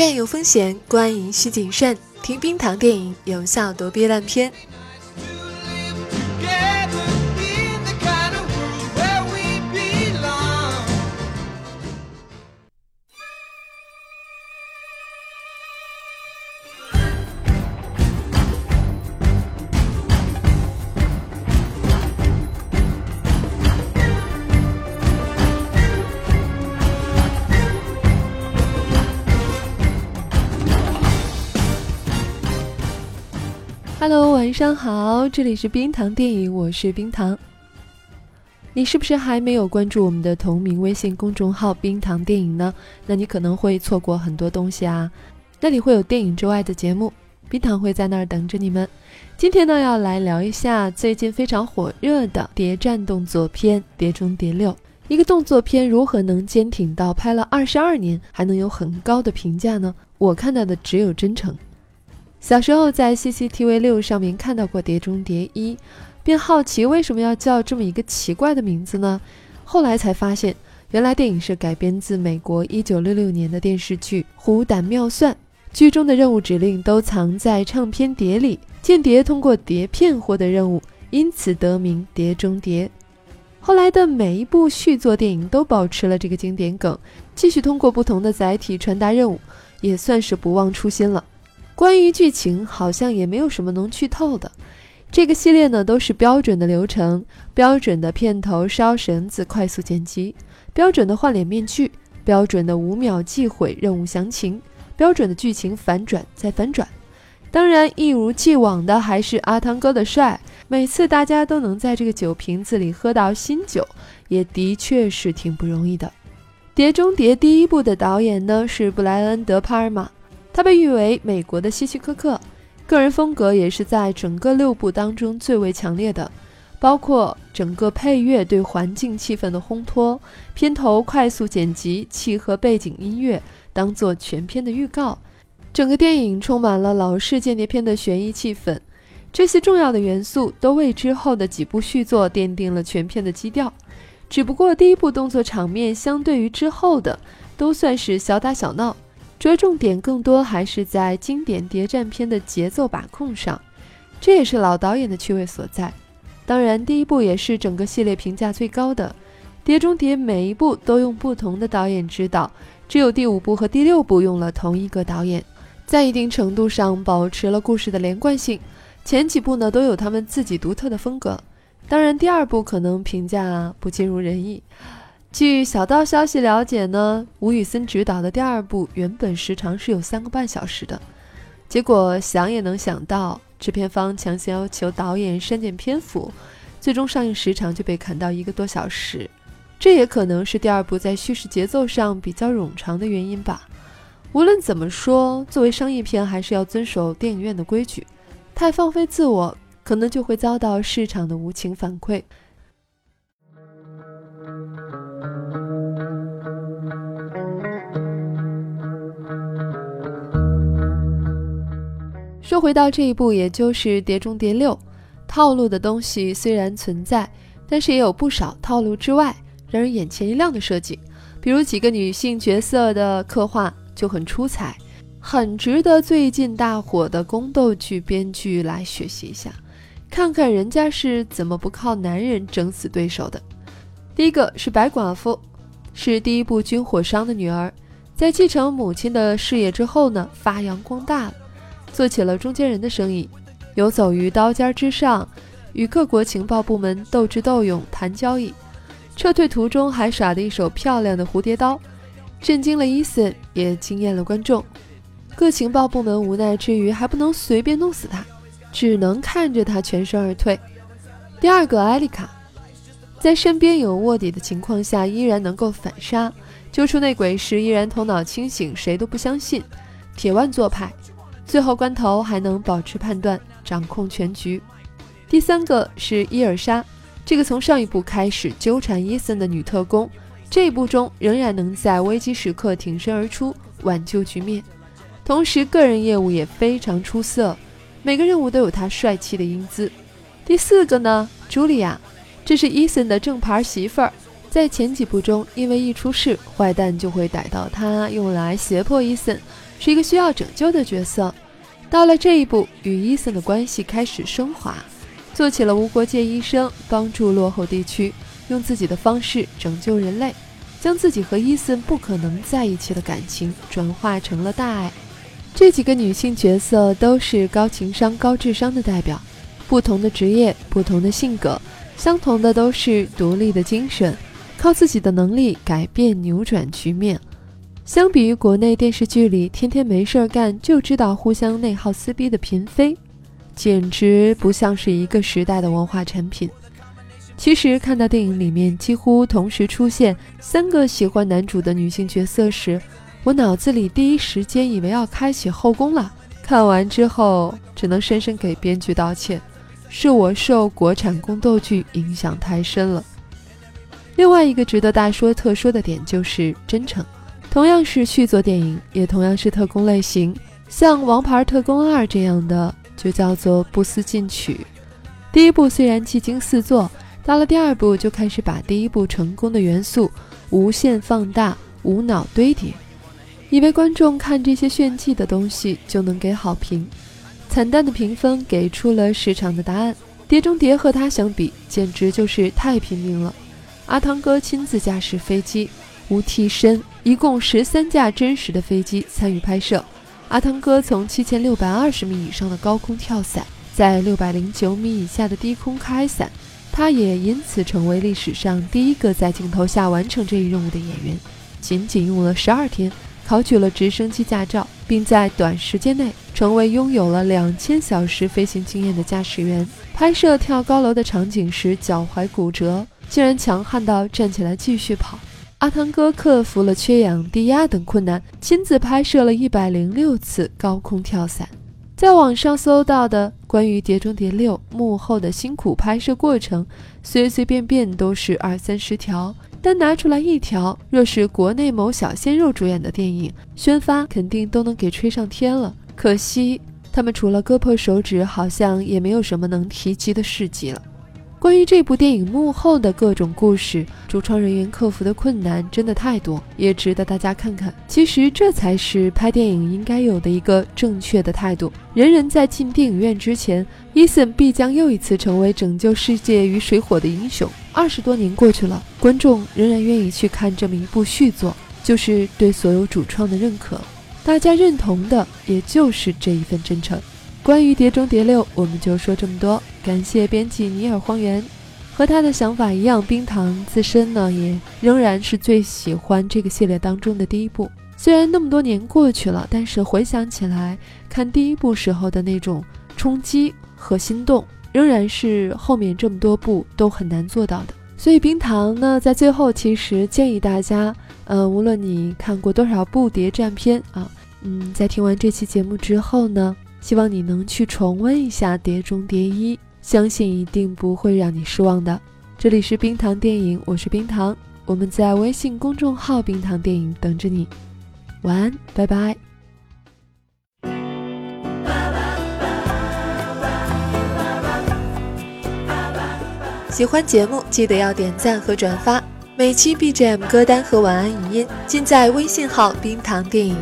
院有风险，观影需谨慎。听冰糖电影，有效躲避烂片。Hello，晚上好，这里是冰糖电影，我是冰糖。你是不是还没有关注我们的同名微信公众号“冰糖电影”呢？那你可能会错过很多东西啊。那里会有电影之外的节目，冰糖会在那儿等着你们。今天呢，要来聊一下最近非常火热的谍战动作片《碟中谍六》。一个动作片如何能坚挺到拍了二十二年还能有很高的评价呢？我看到的只有真诚。小时候在 CCTV 六上面看到过《碟中谍一》，便好奇为什么要叫这么一个奇怪的名字呢？后来才发现，原来电影是改编自美国1966年的电视剧《虎胆妙算》，剧中的任务指令都藏在唱片碟里，间谍通过碟片获得任务，因此得名《碟中谍》。后来的每一部续作电影都保持了这个经典梗，继续通过不同的载体传达任务，也算是不忘初心了。关于剧情，好像也没有什么能剧透的。这个系列呢，都是标准的流程，标准的片头烧绳子快速剪辑，标准的换脸面具，标准的五秒即毁任务详情，标准的剧情反转再反转。当然，一如既往的还是阿汤哥的帅，每次大家都能在这个酒瓶子里喝到新酒，也的确是挺不容易的。《碟中谍》第一部的导演呢，是布莱恩·德·帕尔玛。他被誉为美国的希区柯克，个人风格也是在整个六部当中最为强烈的，包括整个配乐对环境气氛的烘托，片头快速剪辑，契合背景音乐，当做全片的预告，整个电影充满了老式间谍片的悬疑气氛，这些重要的元素都为之后的几部续作奠定了全片的基调。只不过第一部动作场面相对于之后的，都算是小打小闹。着重点更多还是在经典谍战片的节奏把控上，这也是老导演的趣味所在。当然，第一部也是整个系列评价最高的《碟中谍》，每一部都用不同的导演指导，只有第五部和第六部用了同一个导演，在一定程度上保持了故事的连贯性。前几部呢都有他们自己独特的风格，当然第二部可能评价不尽如人意。据小道消息了解呢，吴宇森执导的第二部原本时长是有三个半小时的，结果想也能想到，制片方强行要求导演删减篇幅，最终上映时长就被砍到一个多小时。这也可能是第二部在叙事节奏上比较冗长的原因吧。无论怎么说，作为商业片还是要遵守电影院的规矩，太放飞自我，可能就会遭到市场的无情反馈。说回到这一部，也就是《碟中谍六》，套路的东西虽然存在，但是也有不少套路之外让人眼前一亮的设计。比如几个女性角色的刻画就很出彩，很值得最近大火的宫斗剧编剧来学习一下，看看人家是怎么不靠男人整死对手的。第一个是白寡妇，是第一部军火商的女儿，在继承母亲的事业之后呢，发扬光大了。做起了中间人的生意，游走于刀尖之上，与各国情报部门斗智斗勇谈交易。撤退途中还耍了一手漂亮的蝴蝶刀，震惊了伊森，也惊艳了观众。各情报部门无奈之余，还不能随便弄死他，只能看着他全身而退。第二个艾丽卡，在身边有卧底的情况下，依然能够反杀，揪出内鬼时依然头脑清醒，谁都不相信，铁腕做派。最后关头还能保持判断，掌控全局。第三个是伊尔莎，这个从上一部开始纠缠伊森的女特工，这一部中仍然能在危机时刻挺身而出，挽救局面。同时，个人业务也非常出色，每个任务都有她帅气的英姿。第四个呢，茱莉亚，这是伊森的正牌媳妇儿，在前几部中，因为一出事，坏蛋就会逮到她，用来胁迫伊森。是一个需要拯救的角色。到了这一步，与伊森的关系开始升华，做起了无国界医生，帮助落后地区，用自己的方式拯救人类，将自己和伊森不可能在一起的感情转化成了大爱。这几个女性角色都是高情商、高智商的代表，不同的职业，不同的性格，相同的都是独立的精神，靠自己的能力改变、扭转局面。相比于国内电视剧里天天没事儿干就知道互相内耗撕逼的嫔妃，简直不像是一个时代的文化产品。其实看到电影里面几乎同时出现三个喜欢男主的女性角色时，我脑子里第一时间以为要开启后宫了。看完之后，只能深深给编剧道歉，是我受国产宫斗剧影响太深了。另外一个值得大说特说的点就是真诚。同样是续作电影，也同样是特工类型，像《王牌特工二》这样的就叫做不思进取。第一部虽然技惊四座，到了第二部就开始把第一部成功的元素无限放大、无脑堆叠，以为观众看这些炫技的东西就能给好评。惨淡的评分给出了市场的答案。《碟中谍》和它相比，简直就是太拼命了。阿汤哥亲自驾驶飞机。无替身，一共十三架真实的飞机参与拍摄。阿汤哥从七千六百二十米以上的高空跳伞，在六百零九米以下的低空开伞，他也因此成为历史上第一个在镜头下完成这一任务的演员。仅仅用了十二天，考取了直升机驾照，并在短时间内成为拥有了两千小时飞行经验的驾驶员。拍摄跳高楼的场景时，脚踝骨折，竟然强悍到站起来继续跑。阿汤哥克服了缺氧、低压等困难，亲自拍摄了一百零六次高空跳伞。在网上搜到的关于《碟中谍六》幕后的辛苦拍摄过程，随随便便都是二三十条，单拿出来一条，若是国内某小鲜肉主演的电影宣发，肯定都能给吹上天了。可惜他们除了割破手指，好像也没有什么能提及的事迹了。关于这部电影幕后的各种故事，主创人员克服的困难真的太多，也值得大家看看。其实这才是拍电影应该有的一个正确的态度。人人在进电影院之前，伊森必将又一次成为拯救世界于水火的英雄。二十多年过去了，观众仍然愿意去看这么一部续作，就是对所有主创的认可。大家认同的，也就是这一份真诚。关于《碟中谍六》，我们就说这么多。感谢编辑尼尔荒原，和他的想法一样，冰糖自身呢也仍然是最喜欢这个系列当中的第一部。虽然那么多年过去了，但是回想起来，看第一部时候的那种冲击和心动，仍然是后面这么多部都很难做到的。所以冰糖呢，在最后其实建议大家，呃，无论你看过多少部谍战片啊，嗯，在听完这期节目之后呢。希望你能去重温一下《碟中谍一》，相信一定不会让你失望的。这里是冰糖电影，我是冰糖，我们在微信公众号“冰糖电影”等着你。晚安，拜拜。喜欢节目记得要点赞和转发，每期 BGM 歌单和晚安语音尽在微信号“冰糖电影”。